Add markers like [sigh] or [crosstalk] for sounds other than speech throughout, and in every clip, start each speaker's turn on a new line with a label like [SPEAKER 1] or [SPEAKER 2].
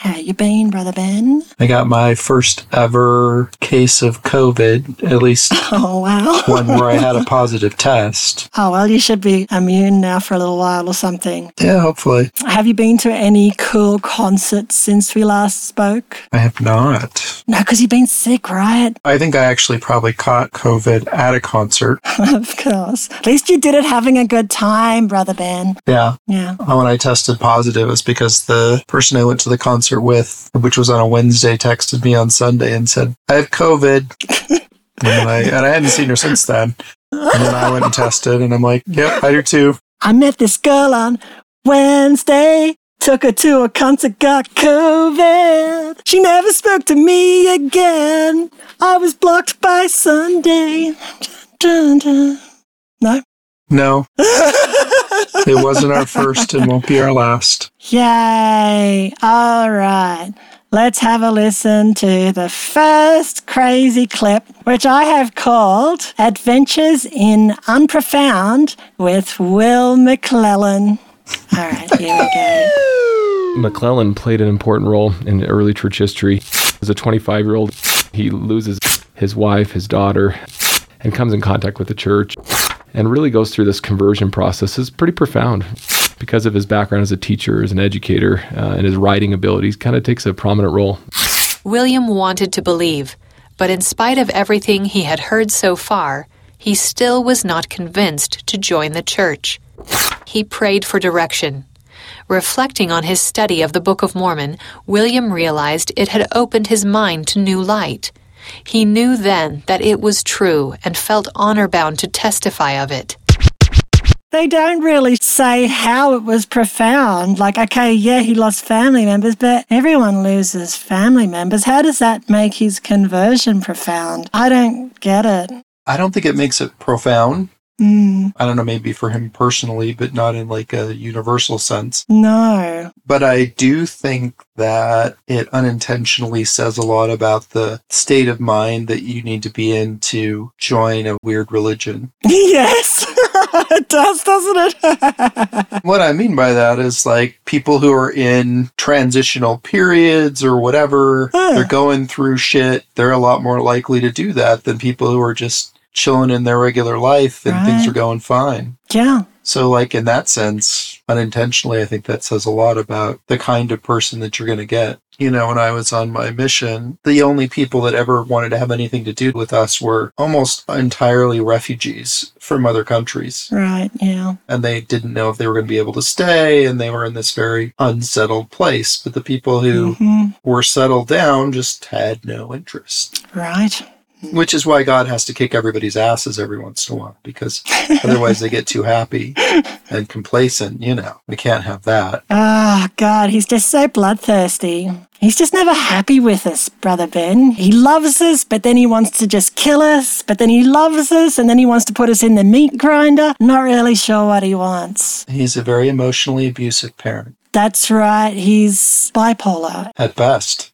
[SPEAKER 1] How you been, Brother Ben?
[SPEAKER 2] I got my first ever case of COVID, at least [laughs]
[SPEAKER 1] Oh, wow.
[SPEAKER 2] one where I had a [laughs] positive test.
[SPEAKER 1] Oh, well, you should be immune now for a little while or something.
[SPEAKER 2] Yeah, hopefully.
[SPEAKER 1] Have you been to any cool concerts since we last spoke?
[SPEAKER 2] I have not.
[SPEAKER 1] No, because you've been sick, right?
[SPEAKER 2] I think I actually probably caught COVID at a concert. [laughs]
[SPEAKER 1] of course. At least you did it having a good time, Brother Ben.
[SPEAKER 2] Yeah.
[SPEAKER 1] Yeah.
[SPEAKER 2] When I tested positive, it was because the person I went to the concert with, which was on a Wednesday, texted me on Sunday and said, I have COVID. [laughs] and, I, and I hadn't seen her since then. And then I went and tested, and I'm like, yep, I do too.
[SPEAKER 1] I met this girl on Wednesday. Took her to a concert, got COVID. She never spoke to me again. I was blocked by Sunday. Dun, dun. No?
[SPEAKER 2] No, [laughs] it wasn't our first and won't be our last.
[SPEAKER 1] Yay. All right. Let's have a listen to the first crazy clip, which I have called Adventures in Unprofound with Will McLellin. All right, here we go.
[SPEAKER 3] McLellin played an important role in early church history. As a 25 year old, he loses his wife, his daughter, and comes in contact with the church and really goes through this conversion process. It's pretty profound because of his background as a teacher, as an educator, uh, and his writing abilities, kind of takes a prominent role.
[SPEAKER 4] William wanted to believe, but in spite of everything he had heard so far, he still was not convinced to join the church. He prayed for direction. Reflecting on his study of the Book of Mormon, William realized it had opened his mind to new light. He knew then that it was true and felt honor bound to testify of it.
[SPEAKER 1] They don't really say how it was profound. Like, okay, yeah, he lost family members, but everyone loses family members. How does that make his conversion profound? I don't get it.
[SPEAKER 2] I don't think it makes it profound.
[SPEAKER 1] Mm,
[SPEAKER 2] I don't know, maybe for him personally, but not in like a universal sense.
[SPEAKER 1] no.
[SPEAKER 2] But I do think that it unintentionally says a lot about the state of mind that you need to be in to join a weird religion. [laughs]
[SPEAKER 1] Yes, it [laughs] does, doesn't it? [laughs]
[SPEAKER 2] What I mean by that is like people who are in transitional periods or whatever,
[SPEAKER 1] Huh.
[SPEAKER 2] they're going through shit, they're a lot more likely to do that than people who are just chilling in their regular life and things are going fine.
[SPEAKER 1] yeah.
[SPEAKER 2] So, like, in that sense, unintentionally, I think that says a lot about the kind of person that you're going to get. You know, when I was on my mission, the only people that ever wanted to have anything to do with us were almost entirely refugees from other countries.
[SPEAKER 1] Right, yeah.
[SPEAKER 2] And they didn't know if they were going to be able to stay, and they were in this very unsettled place. But the people who
[SPEAKER 1] hmm
[SPEAKER 2] were settled down just had no interest.
[SPEAKER 1] Right.
[SPEAKER 2] Which is why God has to kick everybody's asses every once in a while, because [laughs] otherwise they get too happy and complacent. You know, we can't have that.
[SPEAKER 1] Oh, God, he's just so bloodthirsty. He's just never happy with us, Brother Ben. He loves us, but then he wants to just kill us, but then he loves us, and then he wants to put us in the meat grinder. Not really sure what he wants.
[SPEAKER 2] He's a very emotionally abusive parent
[SPEAKER 1] That's right, he's bipolar.
[SPEAKER 2] at best.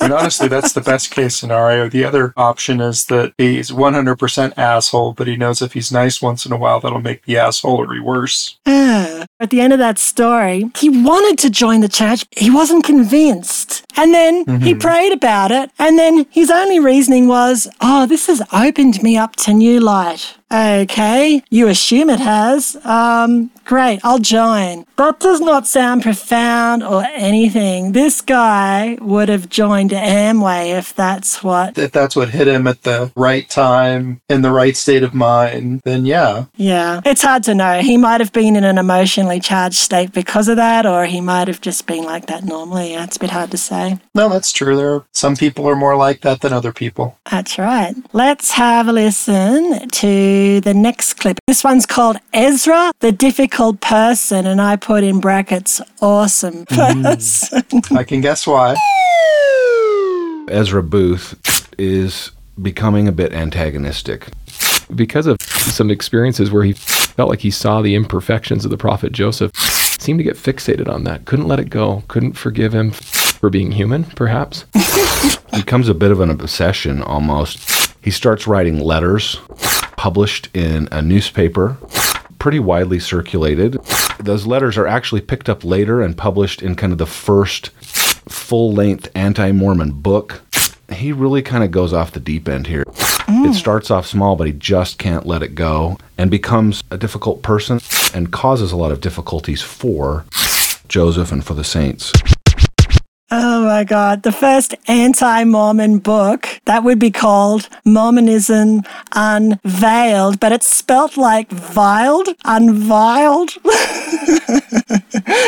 [SPEAKER 2] And honestly, that's the best case scenario. The other option is that he's 100% asshole, but he knows if he's nice once in a while, that'll make the assholery worse.
[SPEAKER 1] Ah. At the end of that story, he wanted to join the church. He wasn't convinced. And then he prayed about it. And then his only reasoning was, oh, this has opened me up to new light. Okay, you assume it has. Um, great, I'll join. That does not sound profound or anything. This guy would have joined Amway if that's what.
[SPEAKER 2] If that's what hit him at the right time, in the right state of mind, then yeah.
[SPEAKER 1] Yeah, it's hard to know. He might have been in an emotionally charged state because of that, or he might have just been like that normally. Yeah, it's a bit hard to say.
[SPEAKER 2] No, that's true. There are some people are more like that than other people.
[SPEAKER 1] That's right. Let's have a listen to the next clip. This one's called Ezra, the difficult person, and I put in brackets, awesome mm. person.
[SPEAKER 2] I can guess why.
[SPEAKER 5] Ezra Booth is becoming a bit antagonistic.
[SPEAKER 3] Because of some experiences where he felt like he saw the imperfections of the prophet Joseph, seemed to get fixated on that, couldn't let it go, couldn't forgive him for being human, perhaps. [laughs]
[SPEAKER 5] becomes a bit of an obsession almost. He starts writing letters published in a newspaper, pretty widely circulated. Those letters are actually picked up later and published in kind of the first full length anti Mormon book. He really kind of goes off the deep end here. Mm. It starts off small, but he just can't let it go and becomes a difficult person and causes a lot of difficulties for Joseph and for the saints.
[SPEAKER 1] Oh my God. The first anti Mormon book that would be called Mormonism Unvailed, but it's spelt like viled, unviled.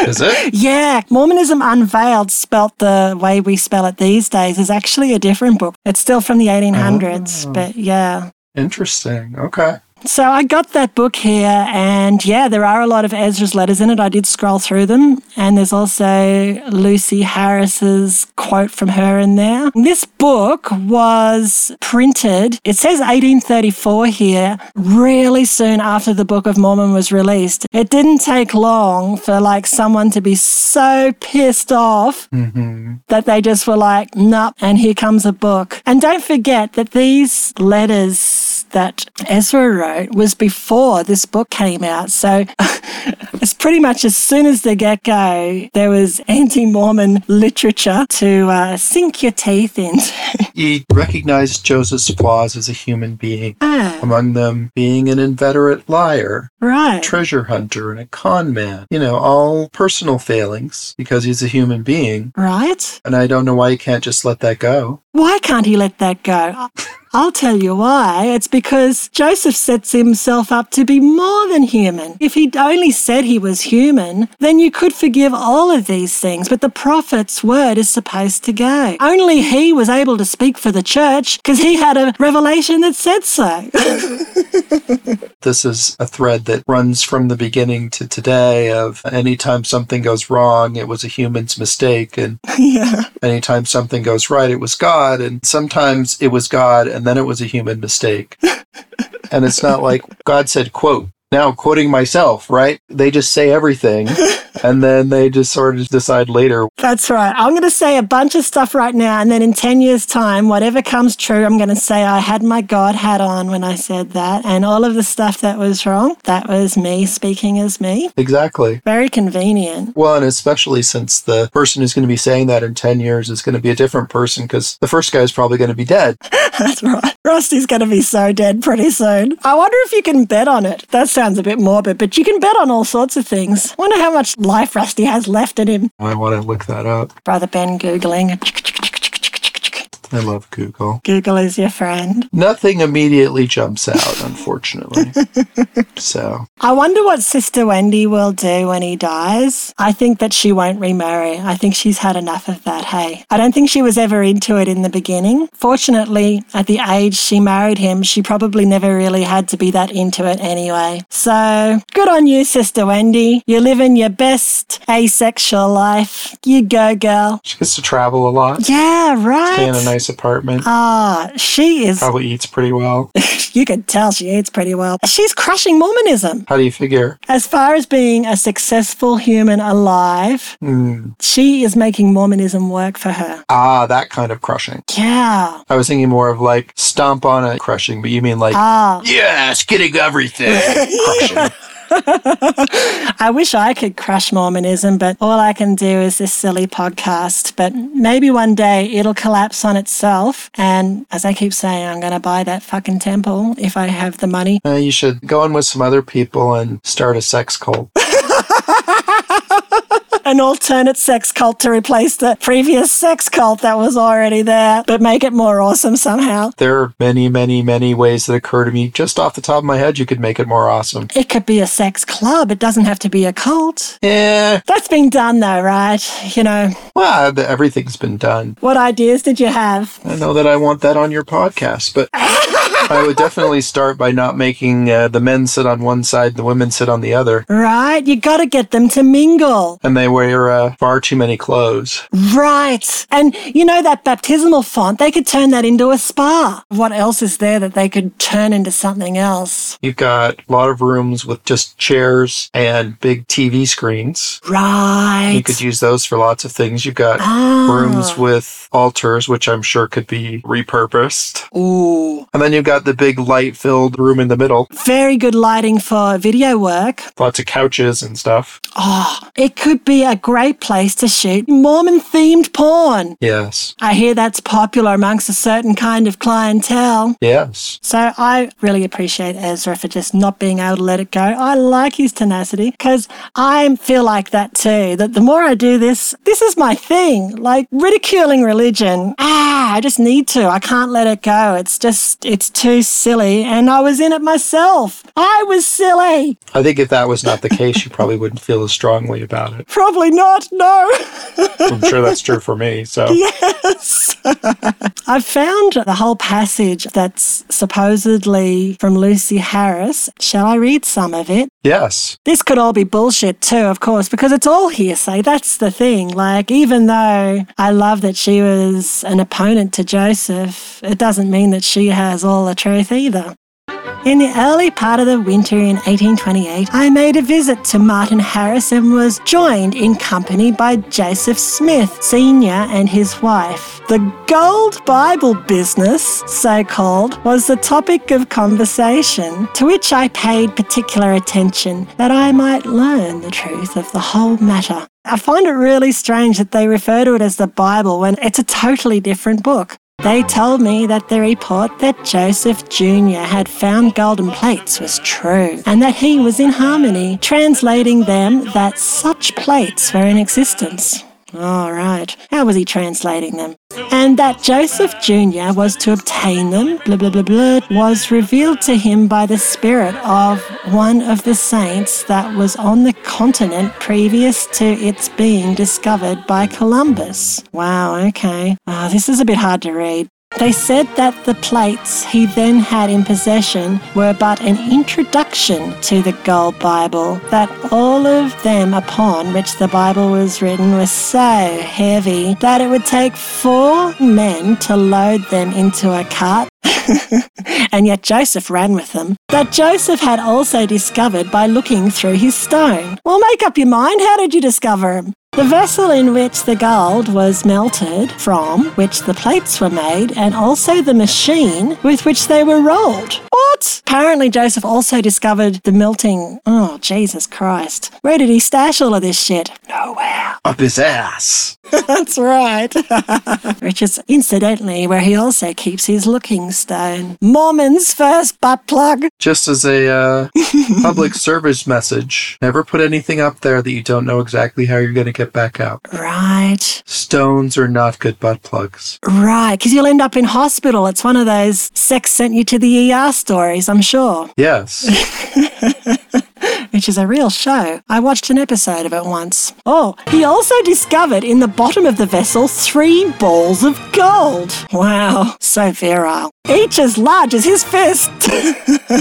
[SPEAKER 2] Is it? [laughs]
[SPEAKER 1] yeah, Mormonism Unveiled, spelt the way we spell it these days, is actually a different book. It's still from the 1800s, but yeah.
[SPEAKER 2] Interesting. Okay.
[SPEAKER 1] So I got that book here, and yeah, there are a lot of Ezra's letters in it. I did scroll through them, and there's also Lucy Harris's quote from her in there. This book was printed, it says 1834 here, really soon after the Book of Mormon was released. It didn't take long for like someone to be so pissed off mm-hmm. that they just were like, nope, and here comes a book. And don't forget that these letters that Ezra wrote was before this book came out. So [laughs] it's pretty much as soon as the get go, there was anti Mormon literature to uh, sink your teeth into. [laughs]
[SPEAKER 2] He recognized Joseph's flaws as a human being,
[SPEAKER 1] ah,
[SPEAKER 2] among them being an inveterate liar,
[SPEAKER 1] right.
[SPEAKER 2] treasure hunter, and a con man. You know, all personal failings because he's a human being.
[SPEAKER 1] Right?
[SPEAKER 2] And I don't know why you can't just let that go.
[SPEAKER 1] Why can't he let that go? [laughs] I'll tell you why. It's because Joseph sets himself up to be more than human. If he'd only said he was human, then you could forgive all of these things, but the prophet's word is supposed to go. Only he was able to speak for the church because he had a revelation that said so. [laughs]
[SPEAKER 2] This is a thread that runs from the beginning to today of anytime something goes wrong, it was a human's mistake. And [laughs]
[SPEAKER 1] yeah.
[SPEAKER 2] anytime something goes right, it was God. And sometimes it was God and then it was a human mistake. [laughs] and it's not like God said, quote, now quoting myself, right? They just say everything [laughs] and then they just sort of decide later.
[SPEAKER 1] That's right. I'm going to say a bunch of stuff right now, and then in 10 years' time, whatever comes true, I'm going to say I had my God hat on when I said that. And all of the stuff that was wrong, that was me speaking as me.
[SPEAKER 2] Exactly.
[SPEAKER 1] Very convenient.
[SPEAKER 2] Well, and especially since the person who's going to be saying that in 10 years is going to be a different person because the first guy is probably going to be dead. [laughs]
[SPEAKER 1] That's right. Rusty's going to be so dead pretty soon. I wonder if you can bet on it. That sounds a bit morbid, but you can bet on all sorts of things. Wonder how much life Rusty has left in him.
[SPEAKER 2] I want to look that up.
[SPEAKER 1] Brother Ben Googling.
[SPEAKER 2] I love Google.
[SPEAKER 1] Google is your friend.
[SPEAKER 2] Nothing immediately jumps out, unfortunately. [laughs] so,
[SPEAKER 1] I wonder what Sister Wendy will do when he dies. I think that she won't remarry. I think she's had enough of that, hey. I don't think she was ever into it in the beginning. Fortunately, at the age she married him, she probably never really had to be that into it anyway. So, good on you, Sister Wendy. You're living your best asexual life. You go, girl.
[SPEAKER 2] she gets to travel a lot,
[SPEAKER 1] Yeah,
[SPEAKER 2] stay in a
[SPEAKER 1] right.
[SPEAKER 2] Nice apartment,
[SPEAKER 1] Ah, she is.
[SPEAKER 2] probably eats pretty well. [laughs]
[SPEAKER 1] You could tell she eats pretty well. She's crushing Mormonism.
[SPEAKER 2] How do you figure?
[SPEAKER 1] As far as being a successful human alive,
[SPEAKER 2] Hmm.
[SPEAKER 1] she is making Mormonism work for her.
[SPEAKER 2] Ah, that kind of crushing.
[SPEAKER 1] Yeah.
[SPEAKER 2] I was thinking more of like stomp on it crushing, but you mean like,
[SPEAKER 1] Ah,
[SPEAKER 2] yes, getting everything [laughs] crushing. [laughs]
[SPEAKER 1] I wish I could crush Mormonism, but all I can do is this silly podcast. But maybe one day it'll collapse on itself. And as I keep saying, I'm going to buy that fucking temple if I have the money.
[SPEAKER 2] Uh, you should go in with some other people and start a sex cult. [laughs]
[SPEAKER 1] An alternate sex cult to replace the previous sex cult that was already there, but make it more awesome somehow.
[SPEAKER 2] There are many, many, many ways that occur to me. Just off the top of my head, you could make it more awesome.
[SPEAKER 1] It could be a sex club. It doesn't have to be a cult.
[SPEAKER 2] Yeah,
[SPEAKER 1] That's been done though, right? You know,
[SPEAKER 2] well, everything's been done.
[SPEAKER 1] what ideas did you have?
[SPEAKER 2] I know that I want that on your podcast, but [laughs] I would definitely start by not making uh, the men sit on one side, the women sit on the other,
[SPEAKER 1] Right? You got to get them to mingle.
[SPEAKER 2] and they wear uh, far too many clothes.
[SPEAKER 1] Right. And you know that baptismal font, they could turn that into a spa. What else is there that they could turn into something else?
[SPEAKER 2] You've got a lot of rooms with just chairs and big TV screens.
[SPEAKER 1] Right.
[SPEAKER 2] You could use those for lots of things. you've got
[SPEAKER 1] Ah.
[SPEAKER 2] rooms with altars, which I'm sure could be repurposed.
[SPEAKER 1] Ooh.
[SPEAKER 2] And then you've got the big light filled room in the middle,
[SPEAKER 1] Very good lighting for video work.
[SPEAKER 2] lots of couches and stuff.
[SPEAKER 1] Oh, it could be a great place to shoot Mormon themed porn.
[SPEAKER 2] Yes.
[SPEAKER 1] I hear that's popular amongst a certain kind of clientele.
[SPEAKER 2] Yes.
[SPEAKER 1] So I really appreciate Ezra for just not being able to let it go. I like his tenacity because I feel like that too. That the more I do this, this is my thing. Like ridiculing religion. Ah, I just need to. I can't let it go. It's just, it's too silly. And I was in it myself. I was silly.
[SPEAKER 2] I think if that was not the case, you probably wouldn't feel as strongly about it.
[SPEAKER 1] Probably not. No.
[SPEAKER 2] I'm sure that's true for me. So, [laughs]
[SPEAKER 1] Yes. [laughs] I found the whole passage that's supposedly from Lucy Harris. Shall I read some of it?
[SPEAKER 2] yes.
[SPEAKER 1] This could all be bullshit too, of course, because it's all hearsay. That's the thing. Like, even though I love that she was an opponent to Joseph, it doesn't mean that she has all the truth either. In the early part of the winter in 1828, I made a visit to Martin Harris and was joined in company by Joseph Smith, Sr., and his wife. The gold Bible business, so called, was the topic of conversation, to which I paid particular attention that I might learn the truth of the whole matter. I find it really strange that they refer to it as the Bible when it's a totally different book. They told me that the report that Joseph Jr. had found golden plates was true, and that he was in harmony, translating them that such plates were in existence. All right. How was he translating them? And that Joseph Jr. was to obtain them, blah, blah, blah, blah, was revealed to him by the spirit of one of the saints that was on the continent previous to its being discovered by Columbus. Wow, okay. Oh, this is a bit hard to read. They said that the plates he then had in possession were but an introduction to the Gold Bible, that all of them upon which the Bible was written were so heavy that it would take four men to load them into a cart. [laughs] and yet Joseph ran with them, that Joseph had also discovered by looking through his stone. Well, make up your mind. How did you discover him? The vessel in which the gold was melted from, which the plates were made, and also the machine with which they were rolled. What? Apparently, Joseph also discovered the melting. Oh, Jesus Christ. Where did he stash all of this shit? Nowhere.
[SPEAKER 2] Up his ass. [laughs]
[SPEAKER 1] That's right. [laughs] Which is incidentally where he also keeps his looking stone. Mormon's first butt plug.
[SPEAKER 2] Just as a uh, [laughs] public service message, never put anything up there that you don't know exactly how you're going to get back out.
[SPEAKER 1] Right.
[SPEAKER 2] Stones are not good butt plugs.
[SPEAKER 1] Right. Because you'll end up in hospital. It's one of those sex sent you to the ER stories, I'm sure. [laughs]
[SPEAKER 2] Yes.
[SPEAKER 1] which is a real show. I watched an episode of it once. Oh, he also discovered in the bottom of the vessel three balls of gold. Wow, so virile. Each as large as his fist.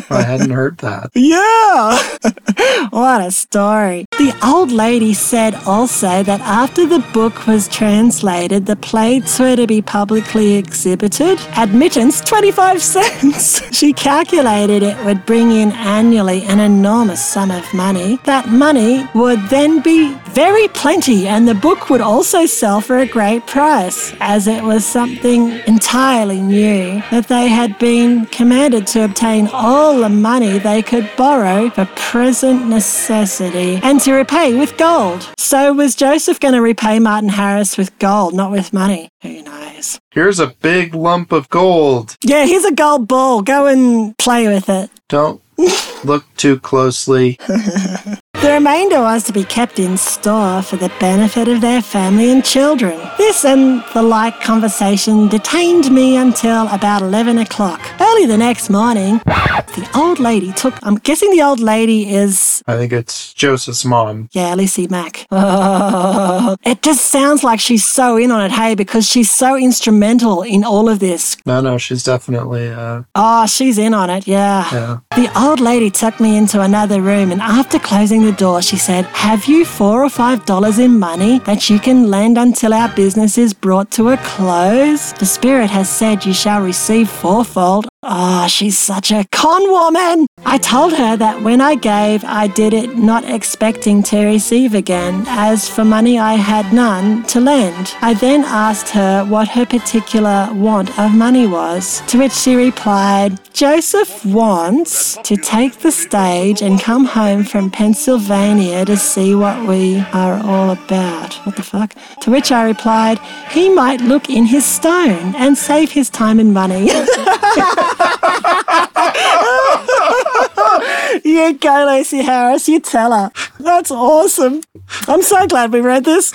[SPEAKER 2] I hadn't heard that. [laughs]
[SPEAKER 1] yeah! [laughs] what a story. The old lady said also that after the book was translated, the plates were to be publicly exhibited. Admittance 25 cents. [laughs] she calculated it would bring in annually an enormous sum of money. That money would then be very plenty, and the book would also sell for a great price, as it was something entirely new that they had been commanded to obtain all the money they could borrow for present necessity and to repay with gold. So was Joseph going to repay Martin Harris with gold, not with money? Who knows?
[SPEAKER 2] Here's a big lump of gold.
[SPEAKER 1] Yeah, here's a gold ball. Go and play with it.
[SPEAKER 2] Don't [laughs] look too closely. [laughs]
[SPEAKER 1] The remainder was to be kept in store for the benefit of their family and children. This and the like conversation detained me until about 11 o'clock. Early the next morning, the old lady took, I'm guessing the old lady is,
[SPEAKER 2] I think it's Joseph's mom.
[SPEAKER 1] yeah, Lucy Mack. Oh, [laughs] it just sounds like she's so in on it, hey, because she's so instrumental in all of this.
[SPEAKER 2] No, no, she's definitely, uh,
[SPEAKER 1] Oh, she's in on it, yeah.
[SPEAKER 2] yeah.
[SPEAKER 1] The old lady took me into another room and after closing the door, she said, Have you four or five dollars in money that you can lend until our business is brought to a close? The Spirit has said you shall receive fourfold Oh, she's such a con woman. I told her that when I gave, I did it not expecting to receive again, as for money I had none to lend. I then asked her what her particular want of money was, to which she replied, Joseph wants to take the stage and come home from Pennsylvania to see what we are all about. What the fuck? To which I replied, he might look in his stone and save his time and money. [laughs] [laughs] you go, Lucy Harris. You tell her. That's awesome. I'm so glad we read this.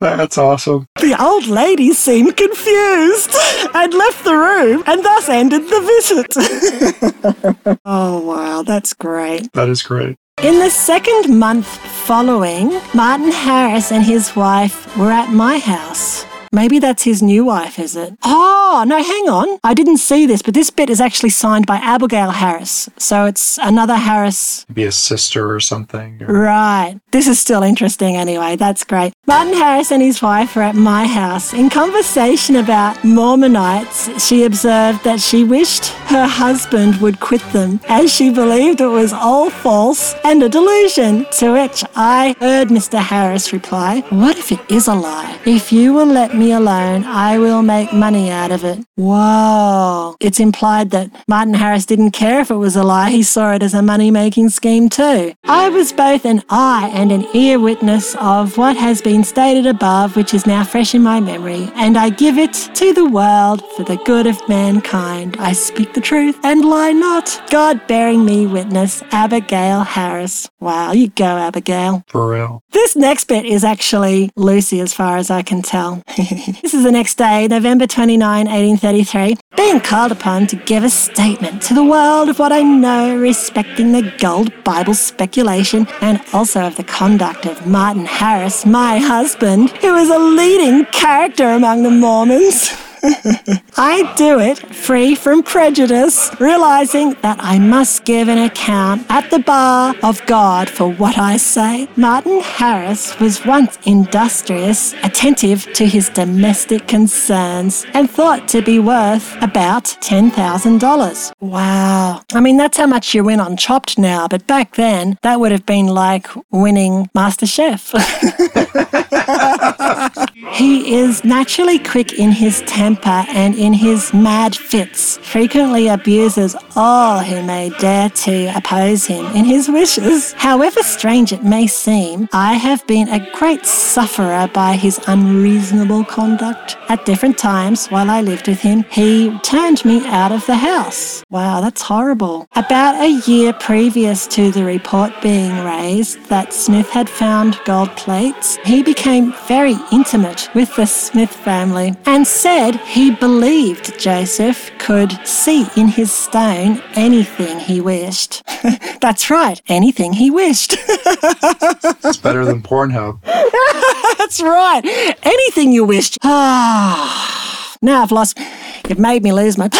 [SPEAKER 2] That's awesome.
[SPEAKER 1] The old lady seemed confused and left the room and thus ended the visit. [laughs] oh, wow. That's great.
[SPEAKER 2] That is great.
[SPEAKER 1] In the second month following, Martin Harris and his wife were at my house. Maybe that's his new wife, is it? Oh, no, hang on. I didn't see this, but this bit is actually signed by Abigail Harris. So it's another Harris.
[SPEAKER 2] Be a sister or something. or-
[SPEAKER 1] Right. This is still interesting anyway. That's great. Martin Harris and his wife were at my house. In conversation about Mormonites, she observed that she wished her husband would quit them as she believed it was all false and a delusion. To which I heard Mr. Harris reply, What if it is a lie? If you will let me alone, I will make money out of it. Whoa. It's implied that Martin Harris didn't care if it was a lie. He saw it as a money making scheme too. I was both an eye and an ear witness of what has been stated above, which is now fresh in my memory, and I give it to the world for the good of mankind. I speak the truth and lie not. God bearing me witness, Abigail Harris. Wow, you go, Abigail.
[SPEAKER 2] For real.
[SPEAKER 1] This next bit is actually Lucy, as far as I can tell. [laughs] [laughs] this is the next day, November 29, 1833, being called upon to give a statement to the world of what I know respecting the gold Bible speculation and also of the conduct of Martin Harris, my husband, who is a leading character among the Mormons. I do it free from prejudice, realizing that I must give an account at the bar of God for what I say. Martin Harris was once industrious, attentive to his domestic concerns, and thought to be worth about $10,000. Wow. I mean, that's how much you win on Chopped now, but back then, that would have been like winning MasterChef. [laughs] He is naturally quick in his temper and in his mad fits, frequently abuses all who may dare to oppose him in his wishes. However strange it may seem, I have been a great sufferer by his unreasonable conduct. At different times while I lived with him, he turned me out of the house. Wow, that's horrible. About a year previous to the report being raised that Smith had found gold plates, he became very intimate with the Smith family and said he believed Joseph could see in his stone anything he wished. [laughs] That's right, anything he wished.
[SPEAKER 2] It's better than Pornhub. [laughs]
[SPEAKER 1] That's right, anything you wished. Ah, [sighs] now I've lost. You've made me lose my. [laughs]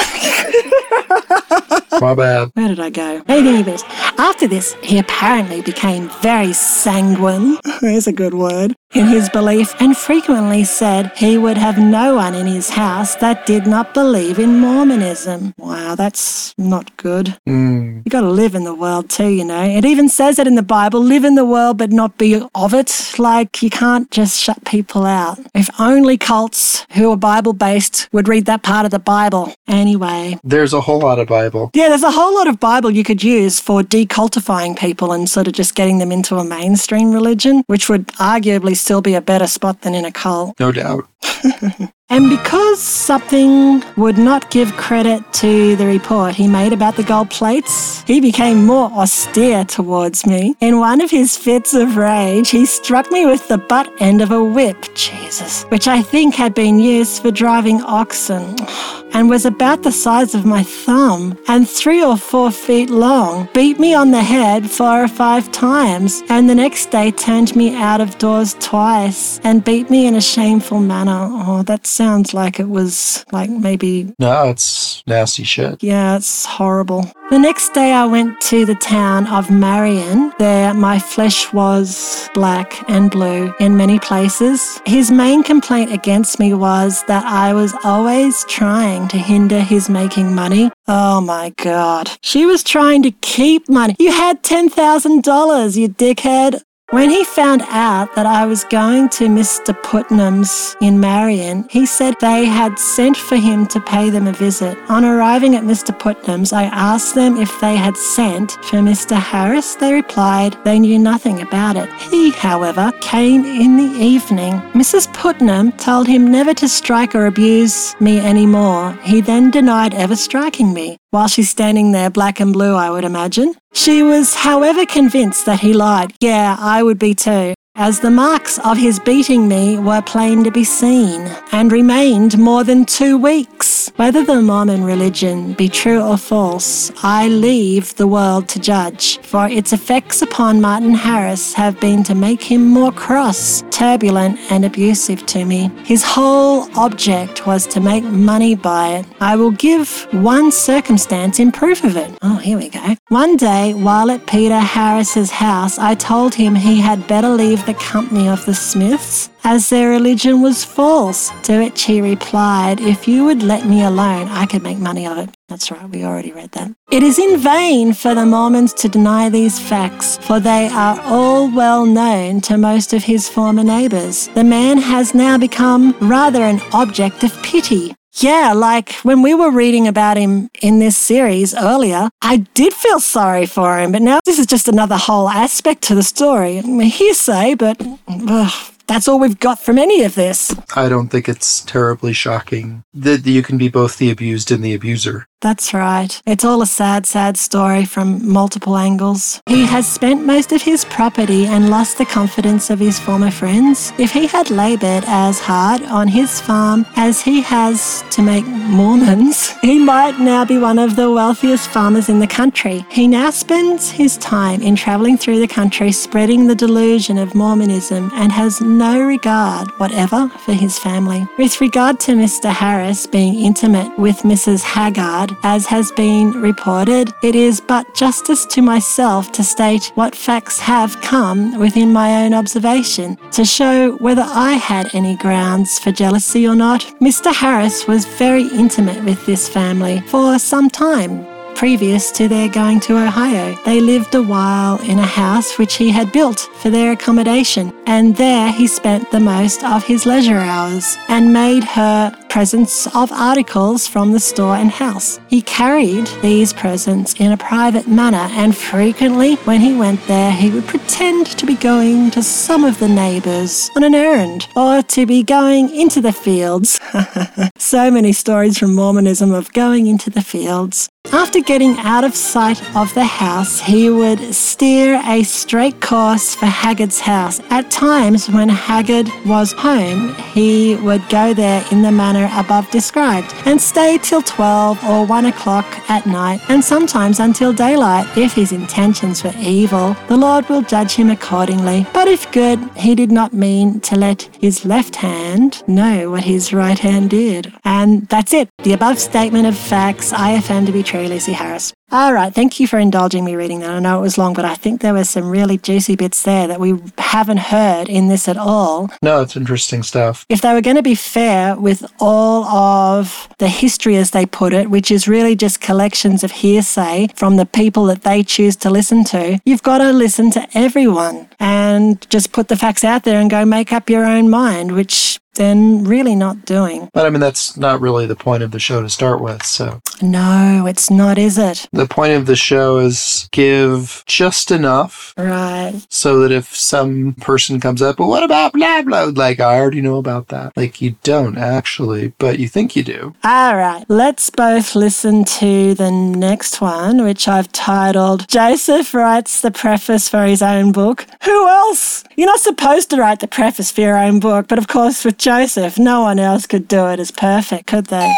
[SPEAKER 2] My bad.
[SPEAKER 1] Where did I go? Anything he wished. After this, he apparently became very sanguine. There's a good word. In his belief, and frequently said he would have no one in his house that did not believe in Mormonism. Wow, that's not good.
[SPEAKER 2] Mm,
[SPEAKER 1] You got to live in the world too, you know. It even says it in the Bible live in the world but not be of it. Like, you can't just shut people out. If only cults who are Bible based would read that part of the Bible. Anyway,
[SPEAKER 2] there's a whole lot of Bible.
[SPEAKER 1] yeah, there's a whole lot of Bible you could use for decultifying people and sort of just getting them into a mainstream religion, which would arguably still be a better spot than in a cult.
[SPEAKER 2] No doubt. [laughs]
[SPEAKER 1] And because something would not give credit to the report he made about the gold plates, he became more austere towards me. In one of his fits of rage, he struck me with the butt end of a whip, Jesus, which I think had been used for driving oxen, [sighs] [laughs] and was about the size of my thumb and three or four feet long, beat me on the head four or five times, and the next day turned me out of doors twice and beat me in a shameful manner. Oh, that sounds like it was like maybe,
[SPEAKER 2] No, it's nasty shit.
[SPEAKER 1] yeah, it's horrible. The next day, I went to the town of Marion. There, my flesh was black and blue in many places. His main complaint against me was that I was always trying to hinder his making money. Oh my God. She was trying to keep money. You had $10,000, you dickhead. When he found out that I was going to Mr. Putnam's in Marion, he said they had sent for him to pay them a visit. On arriving at Mr. Putnam's, I asked them if they had sent for Mr. Harris. They replied they knew nothing about it. He, however, came in the evening. Mrs. Putnam told him never to strike or abuse me anymore. He then denied ever striking me. While she's standing there, black and blue, I would imagine. She was, however, convinced that he lied. Yeah, I would be too as the marks of his beating me were plain to be seen, and remained more than two weeks. Whether the Mormon religion be true or false, I leave the world to judge, for its effects upon Martin Harris have been to make him more cross, turbulent, and abusive to me. His whole object was to make money by it. I will give one circumstance in proof of it. Oh, here we go. One day, while at Peter Harris's house, I told him he had better leave the company of the Smiths, as their religion was false. To which he replied, If you would let me alone, I could make money of it. That's right, we already read that. It is in vain for the Mormons to deny these facts, for they are all well known to most of his former neighbors. The man has now become rather an object of pity. Yeah, like when we were reading about him in this series earlier, I did feel sorry for him, but now this is just another whole aspect to the story. Hearsay, but ugh, that's all we've got from any of this.
[SPEAKER 2] I don't think it's terribly shocking that you can be both the abused and the abuser.
[SPEAKER 1] That's right. It's all a sad, sad story from multiple angles. He has spent most of his property and lost the confidence of his former friends. If he had labored as hard on his farm as he has to make Mormons, [laughs] he might now be one of the wealthiest farmers in the country. He now spends his time in traveling through the country spreading the delusion of Mormonism and has no regard whatever for his family. With regard to Mr. Harris being intimate with Mrs. Haggart, as has been reported, it is but justice to myself to state what facts have come within my own observation to show whether I had any grounds for jealousy or not. Mr. Harris was very intimate with this family for some time previous to their going to Ohio. They lived a while in a house which he had built for their accommodation, and there he spent the most of his leisure hours and made her presents of articles from the store and house. He carried these presents in a private manner, and frequently, when he went there, he would pretend to be going to some of the neighbors on an errand or to be going into the fields. [laughs] so many stories from Mormonism of going into the fields. After getting out of sight of the house, he would steer a straight course for Haggart's house. At times, when Haggard was home, he would go there in the manner above described and stay till 12 or 1 o'clock at night, and sometimes until daylight. If his intentions were evil, the Lord will judge him accordingly. But if good, he did not mean to let his left hand know what his right hand did. And that's it. The above statement of facts I affirm to be true, Lucy Harris. All right, thank you for indulging me reading that. I know it was long, but I think there were some really juicy bits there that we haven't heard in this at all.
[SPEAKER 2] No, it's interesting stuff.
[SPEAKER 1] If they were going to be fair with all of the history, as they put it, which is really just collections of hearsay from the people that they choose to listen to, you've got to listen to everyone and just put the facts out there and go make up your own mind, which then really not doing.
[SPEAKER 2] But I mean, that's not really the point of the show to start with. So,
[SPEAKER 1] No, it's not, is it?
[SPEAKER 2] the point of the show is give just enough
[SPEAKER 1] Right.
[SPEAKER 2] so that if some person comes up, well, what about blah, blah? Like, I already know about that. Like, you don't actually, but you think you do.
[SPEAKER 1] All right, let's both listen to the next one, which I've titled Joseph Writes the Preface for His Own Book. Who else? You're not supposed to write the preface for your own book, but of course, with Joseph, no one else could do it as perfect, could they?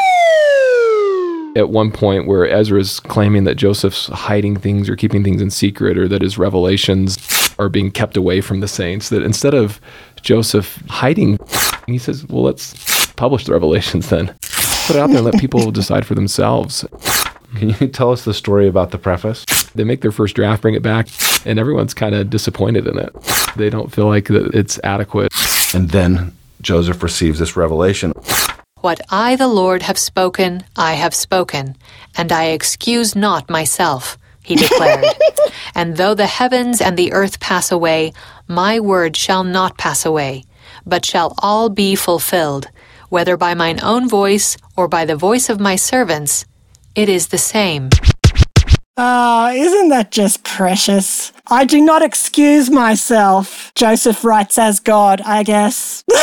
[SPEAKER 3] At one point, where Ezra's claiming that Joseph's hiding things or keeping things in secret, or that his revelations are being kept away from the saints, that instead of Joseph hiding, he says, Well, let's publish the revelations then. Put it out there and let people [laughs] decide for themselves.
[SPEAKER 5] Can you tell us the story about the preface?
[SPEAKER 3] They make their first draft, bring it back, and everyone's kind of disappointed in it. They don't feel like that it's adequate.
[SPEAKER 5] And then Joseph receives this revelation.
[SPEAKER 4] What I, the Lord, have spoken, I have spoken, and I excuse not myself, he declared. [laughs] and though the heavens and the earth pass away, my word shall not pass away, but shall all be fulfilled, whether by mine own voice or by the voice of my servants. It is the same.
[SPEAKER 1] Ah, isn't that just precious? I do not excuse myself. Joseph writes as God, I guess. [laughs]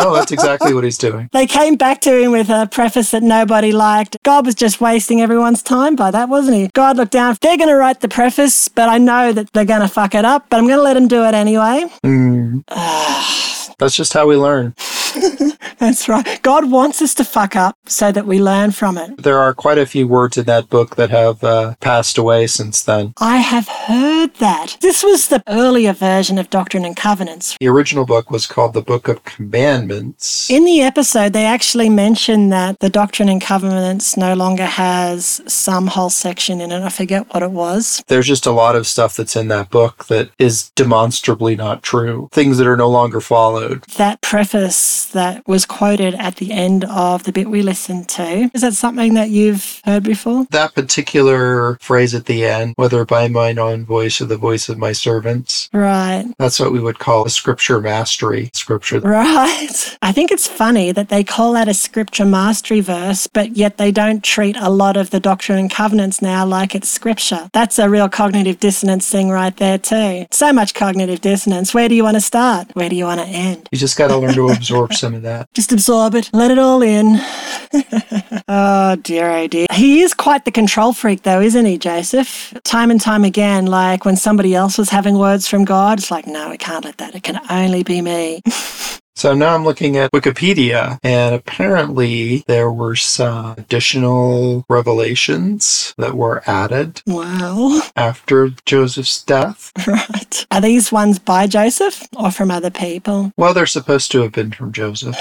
[SPEAKER 2] Oh, that's exactly what he's doing.
[SPEAKER 1] they came back to him with a preface that nobody liked. God was just wasting everyone's time by that, wasn't he? God looked down. They're going to write the preface, but I know that they're going to fuck it up, but I'm going to let them do it anyway.
[SPEAKER 2] Mm. [sighs] That's just how we learn. [laughs]
[SPEAKER 1] That's right. God wants us to fuck up so that we learn from it.
[SPEAKER 2] There are quite a few words in that book that have uh, passed away since then.
[SPEAKER 1] I have heard that. This was the earlier version of Doctrine and Covenants.
[SPEAKER 2] The original book was called the Book of Commandments.
[SPEAKER 1] In the episode, they actually mention that the Doctrine and Covenants no longer has some whole section in it. I forget what it was.
[SPEAKER 2] There's just a lot of stuff that's in that book that is demonstrably not true. Things that are no longer followed.
[SPEAKER 1] That preface that was quoted at the end of the bit we listened to, is that something that you've heard before?
[SPEAKER 2] That particular phrase at the end, whether by mine own voice or the voice of my servants,
[SPEAKER 1] Right.
[SPEAKER 2] that's what we would call a scripture mastery scripture.
[SPEAKER 1] Right. [laughs] I think it's funny that they call that a scripture mastery verse, but yet they don't treat a lot of the Doctrine and Covenants now like it's scripture. That's a real cognitive dissonance thing right there, too. So much cognitive dissonance. Where do you want to start? Where do you want to end?
[SPEAKER 2] You just got to learn to absorb some of that.
[SPEAKER 1] Just absorb it, let it all in. [laughs] oh dear, oh dear. He is quite the control freak, though, isn't he, Joseph? Time and time again, like when somebody else was having words from God, it's like, no, we can't let that. It can only be me. [laughs]
[SPEAKER 2] So now I'm looking at Wikipedia, and apparently there were some additional revelations that were added
[SPEAKER 1] wow.
[SPEAKER 2] after Joseph's death. [laughs]
[SPEAKER 1] Right. Are these ones by Joseph or from other people?
[SPEAKER 2] Well, they're supposed to have been from Joseph.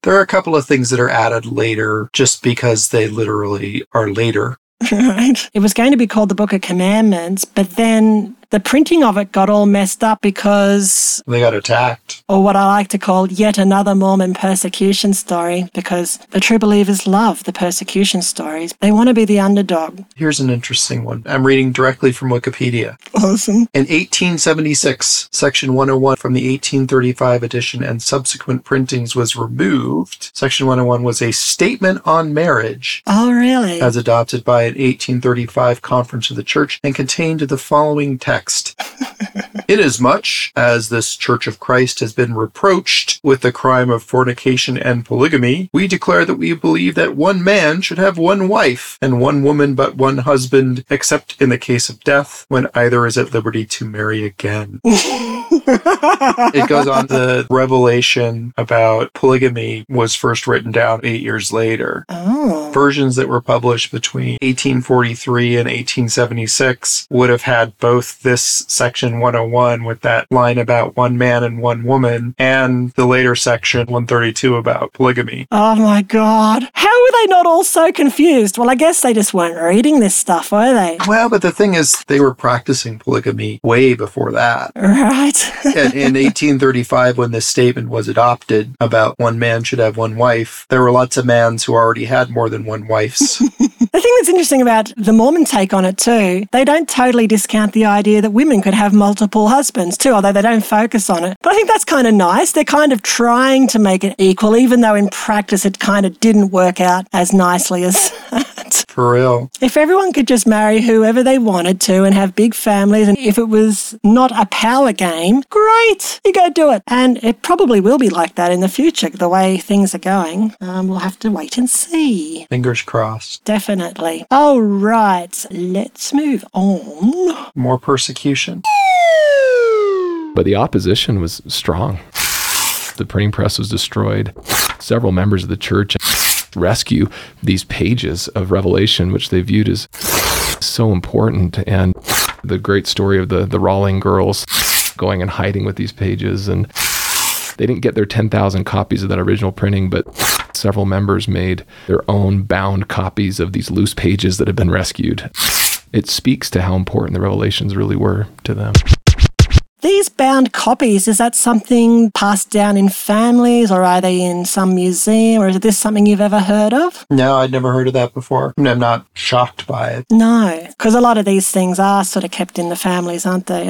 [SPEAKER 2] [laughs] there are a couple of things that are added later just because they literally are later. [laughs]
[SPEAKER 1] Right. It was going to be called the Book of Commandments, but then the printing of it got all messed up because,
[SPEAKER 2] They got attacked.
[SPEAKER 1] or what I like to call yet another Mormon persecution story, because the true believers love the persecution stories. They want to be the underdog.
[SPEAKER 2] Here's an interesting one. I'm reading directly from Wikipedia.
[SPEAKER 1] Awesome.
[SPEAKER 2] In 1876, Section 101 from the 1835 edition and subsequent printings was removed. Section 101 was a statement on marriage
[SPEAKER 1] Oh, really?
[SPEAKER 2] as adopted by an 1835 conference of the church and contained the following text. Inasmuch as this Church of Christ has been reproached with the crime of fornication and polygamy, we declare that we believe that one man should have one wife and one woman but one husband, except in the case of death, when either is at liberty to marry again. [laughs] it goes on the revelation about polygamy was first written down eight years later
[SPEAKER 1] oh.
[SPEAKER 2] versions that were published between 1843 and 1876 would have had both this section 101 with that line about one man and one woman and the later section 132 about polygamy.
[SPEAKER 1] Oh my god. How were they not all so confused? Well, I guess they just weren't reading this stuff, were they?
[SPEAKER 2] Well, but the thing is, they were practicing polygamy way before that.
[SPEAKER 1] Right. [laughs]
[SPEAKER 2] In, in 1835, when this statement was adopted about one man should have one wife, there were lots of mans who already had more than one wives. [laughs]
[SPEAKER 1] The thing that's interesting about the Mormon take on it too, they don't totally discount the idea that women could have multiple husbands too, although they don't focus on it. But I think that's kind of nice. They're kind of trying to make it equal, even though in practice it kind of didn't work out as nicely as [laughs] that.
[SPEAKER 2] For real.
[SPEAKER 1] If everyone could just marry whoever they wanted to and have big families, and if it was not a power game, great, you go do it. And it probably will be like that in the future, the way things are going. Um, we'll have to wait and see.
[SPEAKER 2] Fingers crossed.
[SPEAKER 1] Definitely. All right, let's move on.
[SPEAKER 2] More persecution.
[SPEAKER 3] But the opposition was strong. The printing press was destroyed. Several members of the church rescue these pages of Revelation, which they viewed as so important. And the great story of the, the Rawling girls going and hiding with these pages. And they didn't get their 10,000 copies of that original printing, but Several members made their own bound copies of these loose pages that had been rescued. It speaks to how important the revelations really were to them.
[SPEAKER 1] These bound copies, is that something passed down in families or are they in some museum or is this something you've ever heard of?
[SPEAKER 2] No, I'd never heard of that before. I'm not shocked by it.
[SPEAKER 1] No, because a lot of these things are sort of kept in the families, aren't they?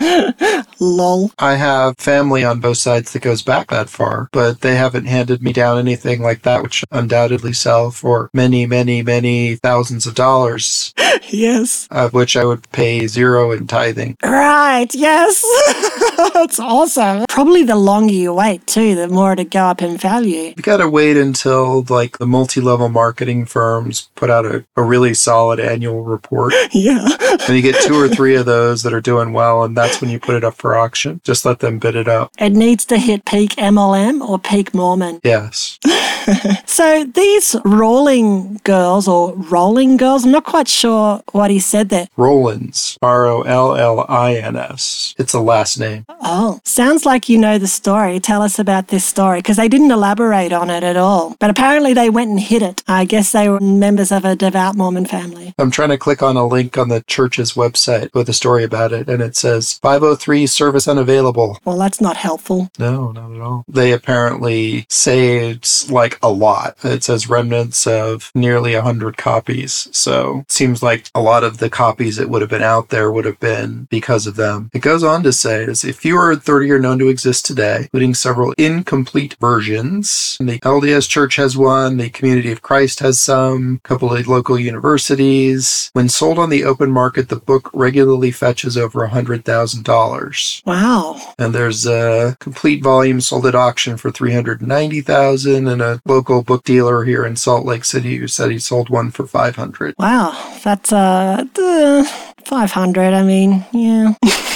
[SPEAKER 1] [laughs] Lol.
[SPEAKER 2] I have family on both sides that goes back that far, but they haven't handed me down anything like that, which undoubtedly sell for many, many, many thousands of dollars, [laughs]
[SPEAKER 1] Yes.
[SPEAKER 2] of which I would pay zero in tithing.
[SPEAKER 1] Right, yes. [laughs] That's awesome. Probably the longer you wait, too, the more it'd go up in value.
[SPEAKER 2] You gotta wait until like the multi-level marketing firms put out a, a really solid annual report. [laughs]
[SPEAKER 1] Yeah.
[SPEAKER 2] and you get two or three of those that are doing well, and that's when you put it up for auction. Just let them bid it up.
[SPEAKER 1] It needs to hit peak MLM or peak Mormon.
[SPEAKER 2] Yes. [laughs] [laughs]
[SPEAKER 1] So these rolling girls or rolling girls, I'm not quite sure what he said there.
[SPEAKER 2] Rollins. R O L L I N S. It's a last name.
[SPEAKER 1] Oh, sounds like you know the story. Tell us about this story because they didn't elaborate on it at all. But apparently they went and hid it. I guess they were members of a devout Mormon family.
[SPEAKER 2] I'm trying to click on a link on the church's website with a story about it, and it says 503 service unavailable.
[SPEAKER 1] Well, that's not helpful.
[SPEAKER 2] No, not at all. They apparently saved like a lot. It says remnants of nearly 100 copies. So it seems like a lot of the copies that would have been out there would have been because of them. It goes on to say, is if fewer than 30 are known to exist today, including several incomplete versions. The LDS Church has one, the Community of Christ has some, a couple of local universities. When sold on the open market, the book regularly fetches over $100,000
[SPEAKER 1] Wow.
[SPEAKER 2] and there's a complete volume sold at auction for 390,000 and a local book dealer here in Salt Lake City who said he sold one for 500.
[SPEAKER 1] Wow. That's uh, uh 500. I mean, yeah. [laughs]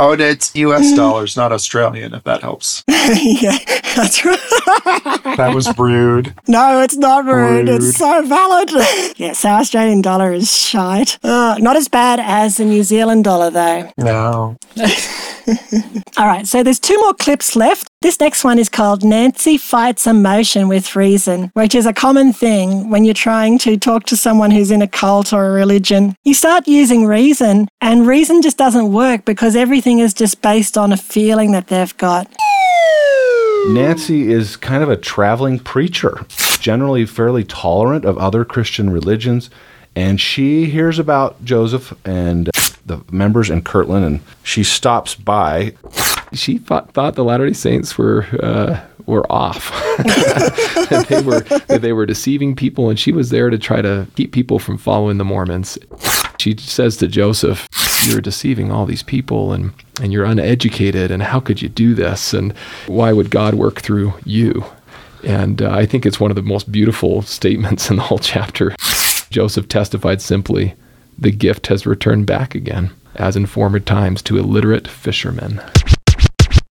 [SPEAKER 2] Oh, and it's US dollars, not Australian if that helps. [laughs]
[SPEAKER 1] yeah, that's right.
[SPEAKER 2] That was rude.
[SPEAKER 1] No, it's not rude.
[SPEAKER 2] Rude.
[SPEAKER 1] It's so valid. [laughs] yeah, so Australian dollar is shite. Uh, not as bad as the New Zealand dollar, though.
[SPEAKER 2] No.
[SPEAKER 1] All right, so there's two more clips left. This next one is called Nancy Fights Emotion with Reason, which is a common thing when you're trying to talk to someone who's in a cult or a religion. You start using reason, and reason just doesn't work because everything is just based on a feeling that they've got.
[SPEAKER 5] Nancy is kind of a traveling preacher, generally fairly tolerant of other Christian religions. And she hears about Joseph and the members in Kirtland, and she stops by.
[SPEAKER 3] She thought, thought the Latter Day Saints were uh, were off. [laughs] they were they were deceiving people, and she was there to try to keep people from following the Mormons. She says to Joseph, "You're deceiving all these people, and and you're uneducated, and how could you do this? And why would God work through you?" And uh, I think it's one of the most beautiful statements in the whole chapter. Joseph testified simply, "The gift has returned back again." As in former times to illiterate fishermen.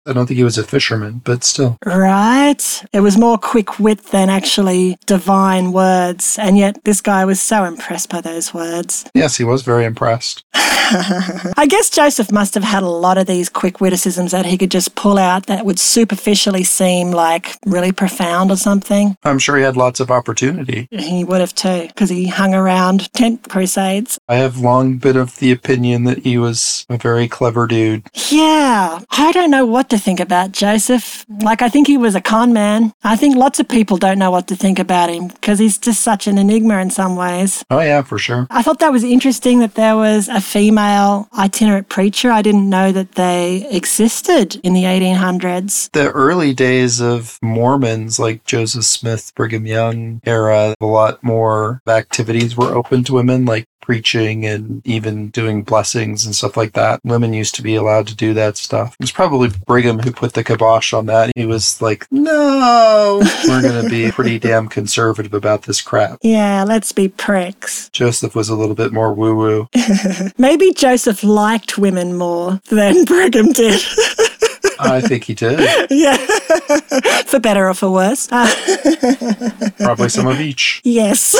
[SPEAKER 2] I don't think he was a fisherman, but still.
[SPEAKER 1] Right? It was more quick wit than actually divine words, and yet this guy was so impressed by those words. [laughs]
[SPEAKER 2] Yes, he was very impressed.
[SPEAKER 1] I guess Joseph must have had a lot of these quick witticisms that he could just pull out that would superficially seem like really profound or something.
[SPEAKER 2] I'm sure he had lots of opportunity.
[SPEAKER 1] He would have too, because he hung around tent crusades.
[SPEAKER 2] I have long been of the opinion that he was a very clever dude.
[SPEAKER 1] Yeah, I don't know what to think about Joseph. Like, I think he was a con man. I think lots of people don't know what to think about him because he's just such an enigma in some ways.
[SPEAKER 2] Oh, yeah, for sure.
[SPEAKER 1] I thought that was interesting that there was a female itinerant preacher. I didn't know that they existed in the 1800s.
[SPEAKER 2] the early days of Mormons, like Joseph Smith, Brigham Young era, a lot more activities were open to women, like preaching and even doing blessings and stuff like that. Women used to be allowed to do that stuff. It was probably Brigham who put the kibosh on that. He was like, no, we're going to be [laughs] pretty damn conservative about this crap.
[SPEAKER 1] Yeah, let's be pricks.
[SPEAKER 2] Joseph was a little bit more woo woo. [laughs]
[SPEAKER 1] Maybe Joseph liked women more than Brigham did. [laughs]
[SPEAKER 2] I think he did. [laughs]
[SPEAKER 1] yeah. [laughs] for better or for worse. [laughs]
[SPEAKER 2] Probably some of each.
[SPEAKER 1] yes,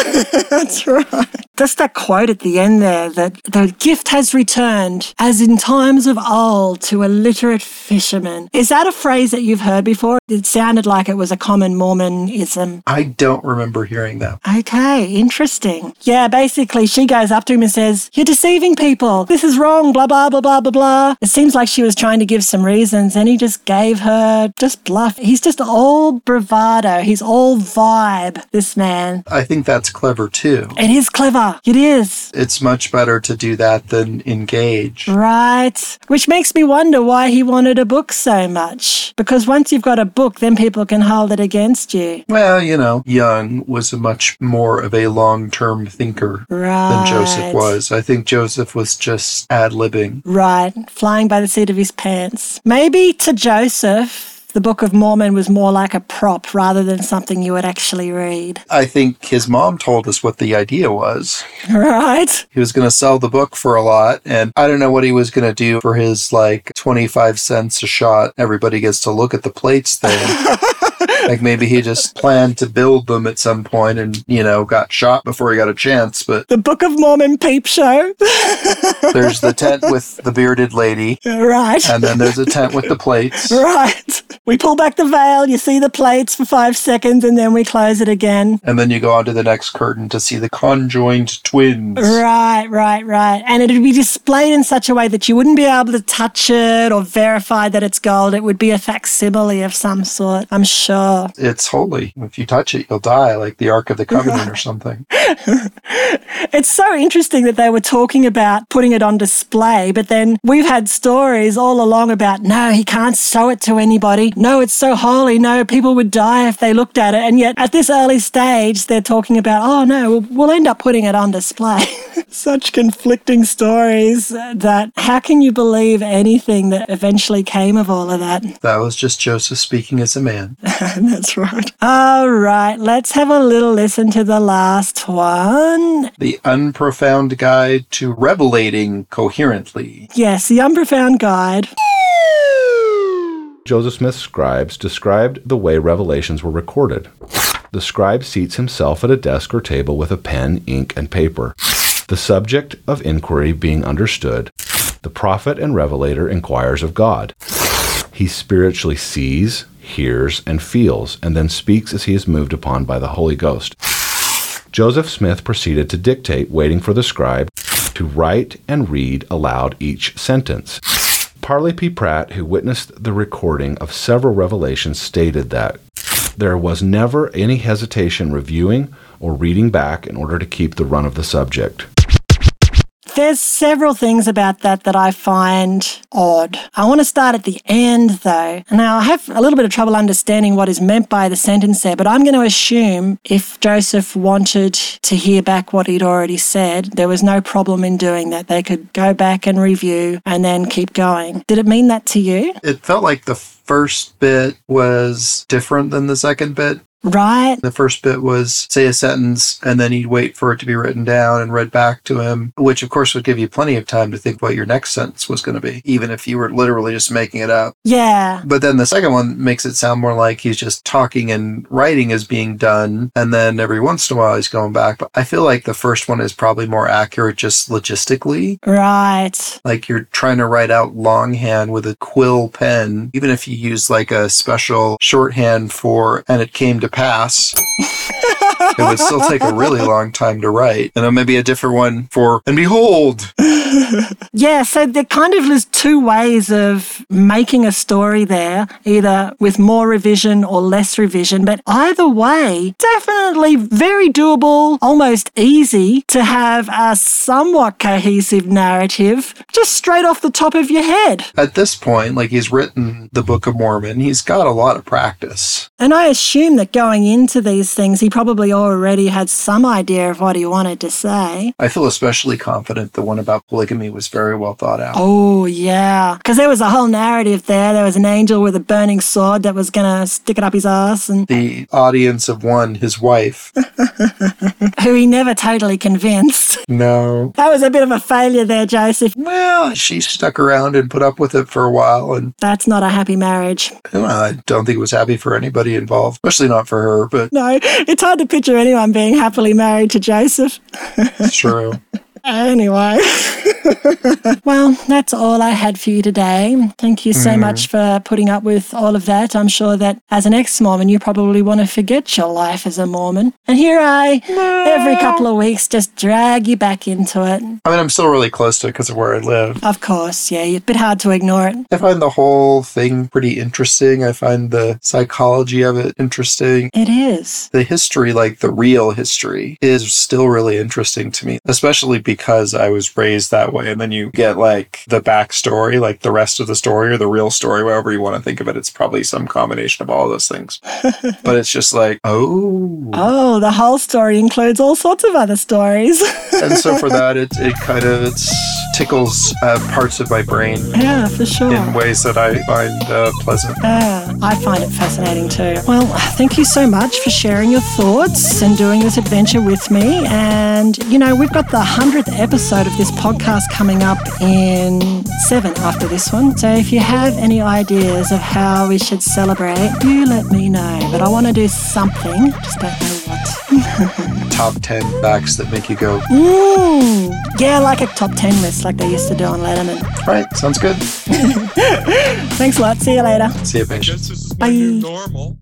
[SPEAKER 1] that's right. Just that quote at the end there that the gift has returned as in times of old to a literate fisherman. Is that a phrase that you've heard before? It sounded like it was a common Mormonism.
[SPEAKER 2] I don't remember hearing that.
[SPEAKER 1] Okay, interesting. Yeah, basically, she goes up to him and says, You're deceiving people. This is wrong, blah, blah, blah, blah, blah, blah. It seems like she was trying to give some reasons, and he just gave her just bluff. He's just all bravado. He's all vibe, this man.
[SPEAKER 2] I think that's clever too.
[SPEAKER 1] It is clever. It is.
[SPEAKER 2] It's much better to do that than engage.
[SPEAKER 1] Right. Which makes me wonder why he wanted a book so much. Because once you've got a book, then people can hold it against you.
[SPEAKER 2] Well, you know, Young was a much more of a long term thinker
[SPEAKER 1] Right.
[SPEAKER 2] than Joseph was. I think Joseph was just ad libbing.
[SPEAKER 1] Right, flying by the seat of his pants. Maybe to Joseph, the Book of Mormon was more like a prop rather than something you would actually read.
[SPEAKER 2] I think his mom told us what the idea was. [laughs]
[SPEAKER 1] Right?
[SPEAKER 2] He was going to sell the book for a lot, and I don't know what he was going to do for his like 25 cents a shot. Everybody gets to look at the plates thing. [laughs] like maybe he just planned to build them at some point and, you know, got shot before he got a chance. But
[SPEAKER 1] The Book of Mormon peep show.
[SPEAKER 2] there's the tent with the bearded lady, [laughs]
[SPEAKER 1] right.
[SPEAKER 2] and then there's a tent with the plates.
[SPEAKER 1] Right. We pull back the veil, you see the plates for five seconds, and then we close it again.
[SPEAKER 2] And then you go on to the next curtain to see the conjoined twins.
[SPEAKER 1] Right, right, right. And it'd be displayed in such a way that you wouldn't be able to touch it or verify that it's gold. It would be a facsimile of some sort, I'm sure.
[SPEAKER 2] It's holy. If you touch it, you'll die, like the Ark of the Covenant or [laughs] something.
[SPEAKER 1] It's so interesting that they were talking about putting it on display, but then we've had stories all along about no, he can't show it to anybody. No, it's so holy. No, people would die if they looked at it. And yet at this early stage, they're talking about, oh no, we'll, we'll end up putting it on display. [laughs] Such conflicting stories that how can you believe anything that eventually came of all of that?
[SPEAKER 2] That was just Joseph speaking as a man. [laughs]
[SPEAKER 1] That's right. All right, let's have a little listen to the last one.
[SPEAKER 2] The Unprofound Guide to Revelating Coherently.
[SPEAKER 1] Yes, the Unprofound Guide.
[SPEAKER 5] Joseph Smith's scribes described the way revelations were recorded. The scribe seats himself at a desk or table with a pen, ink, and paper. The subject of inquiry being understood, the prophet and revelator inquires of God. He spiritually sees, hears, and feels, and then speaks as he is moved upon by the Holy Ghost. Joseph Smith proceeded to dictate, waiting for the scribe to write and read aloud each sentence. Parley P. Pratt, who witnessed the recording of several revelations, stated that there was never any hesitation reviewing or reading back in order to keep the run of the subject.
[SPEAKER 1] There's several things about that that I find odd. I want to start at the end though. Now, I have a little bit of trouble understanding what is meant by the sentence there, but I'm going to assume if Joseph wanted to hear back what he'd already said, there was no problem in doing that. They could go back and review and then keep going. Did it mean that to you?
[SPEAKER 2] It felt like the first bit was different than the second bit.
[SPEAKER 1] Right?
[SPEAKER 2] The first bit was say a sentence and then he'd wait for it to be written down and read back to him, which of course would give you plenty of time to think what your next sentence was going to be, even if you were literally just making it up.
[SPEAKER 1] Yeah.
[SPEAKER 2] But then the second one makes it sound more like he's just talking and writing is being done. And then every once in a while he's going back. But I feel like the first one is probably more accurate just logistically.
[SPEAKER 1] Right.
[SPEAKER 2] Like you're trying to write out longhand with a quill pen, even if you use like a special shorthand for, and it came to pass. it would still take a really long time to write. And then maybe a different one for, and behold,
[SPEAKER 1] Yeah, so there kind of is two ways of making a story there, either with more revision or less revision. But either way, definitely very doable, almost easy to have a somewhat cohesive narrative just straight off the top of your head.
[SPEAKER 2] at this point, like he's written the Book of Mormon, he's got a lot of practice.
[SPEAKER 1] And I assume that going into these things, he probably already had some idea of what he wanted to say.
[SPEAKER 2] I feel especially confident the one about polygamy was very well thought out.
[SPEAKER 1] Oh, yeah. Because there was a whole narrative there. There was an angel with a burning sword that was going to stick it up his ass, and
[SPEAKER 2] The audience of one, his wife. [laughs]
[SPEAKER 1] who he never totally convinced. [laughs]
[SPEAKER 2] no.
[SPEAKER 1] That was a bit of a failure there, Joseph.
[SPEAKER 2] Well, she stuck around and put up with it for a while, and
[SPEAKER 1] That's not a happy marriage.
[SPEAKER 2] well, I don't think it was happy for anybody involved, especially not for her, but
[SPEAKER 1] No, it's hard to picture anyone being happily married to Joseph. [laughs]
[SPEAKER 2] it's true.
[SPEAKER 1] Anyway. [laughs] well, that's all I had for you today. Thank you so mm. much for putting up with all of that. I'm sure that as an ex Mormon, you probably want to forget your life as a Mormon. And here I, every couple of weeks, just drag you back into it.
[SPEAKER 2] I mean, I'm still really close to it because of where I live.
[SPEAKER 1] Of course, yeah, It's a bit hard to ignore it.
[SPEAKER 2] I find the whole thing pretty interesting. I find the psychology of it interesting.
[SPEAKER 1] It is.
[SPEAKER 2] The history, like the real history, is still really interesting to me, especially because I was raised that way. And then you get like the backstory, like the rest of the story or the real story, however you want to think of it. It's probably some combination of all those things. [laughs] but it's just like, oh.
[SPEAKER 1] Oh, the whole story includes all sorts of other stories. [laughs]
[SPEAKER 2] and so for that, it, it kind of it's tickles uh, parts of my brain
[SPEAKER 1] yeah, for sure.
[SPEAKER 2] in ways that I find uh, pleasant.
[SPEAKER 1] Yeah, I find it fascinating too. Well, thank you so much for sharing your thoughts and doing this adventure with me. And, you know, we've got the 100th episode of this podcast coming up in seven after this one. So if you have any ideas of how we should celebrate, you let me know. But I want to do something, just don't know what. [laughs]
[SPEAKER 2] Top 10 facts that make you go,
[SPEAKER 1] Mm, yeah, like a top 10 list like they used to do on Letterman.
[SPEAKER 2] right, sounds good. [laughs]
[SPEAKER 1] Thanks a lot. See you later.
[SPEAKER 2] See you, patience.
[SPEAKER 6] Guess this is my new
[SPEAKER 1] Bye.
[SPEAKER 6] normal.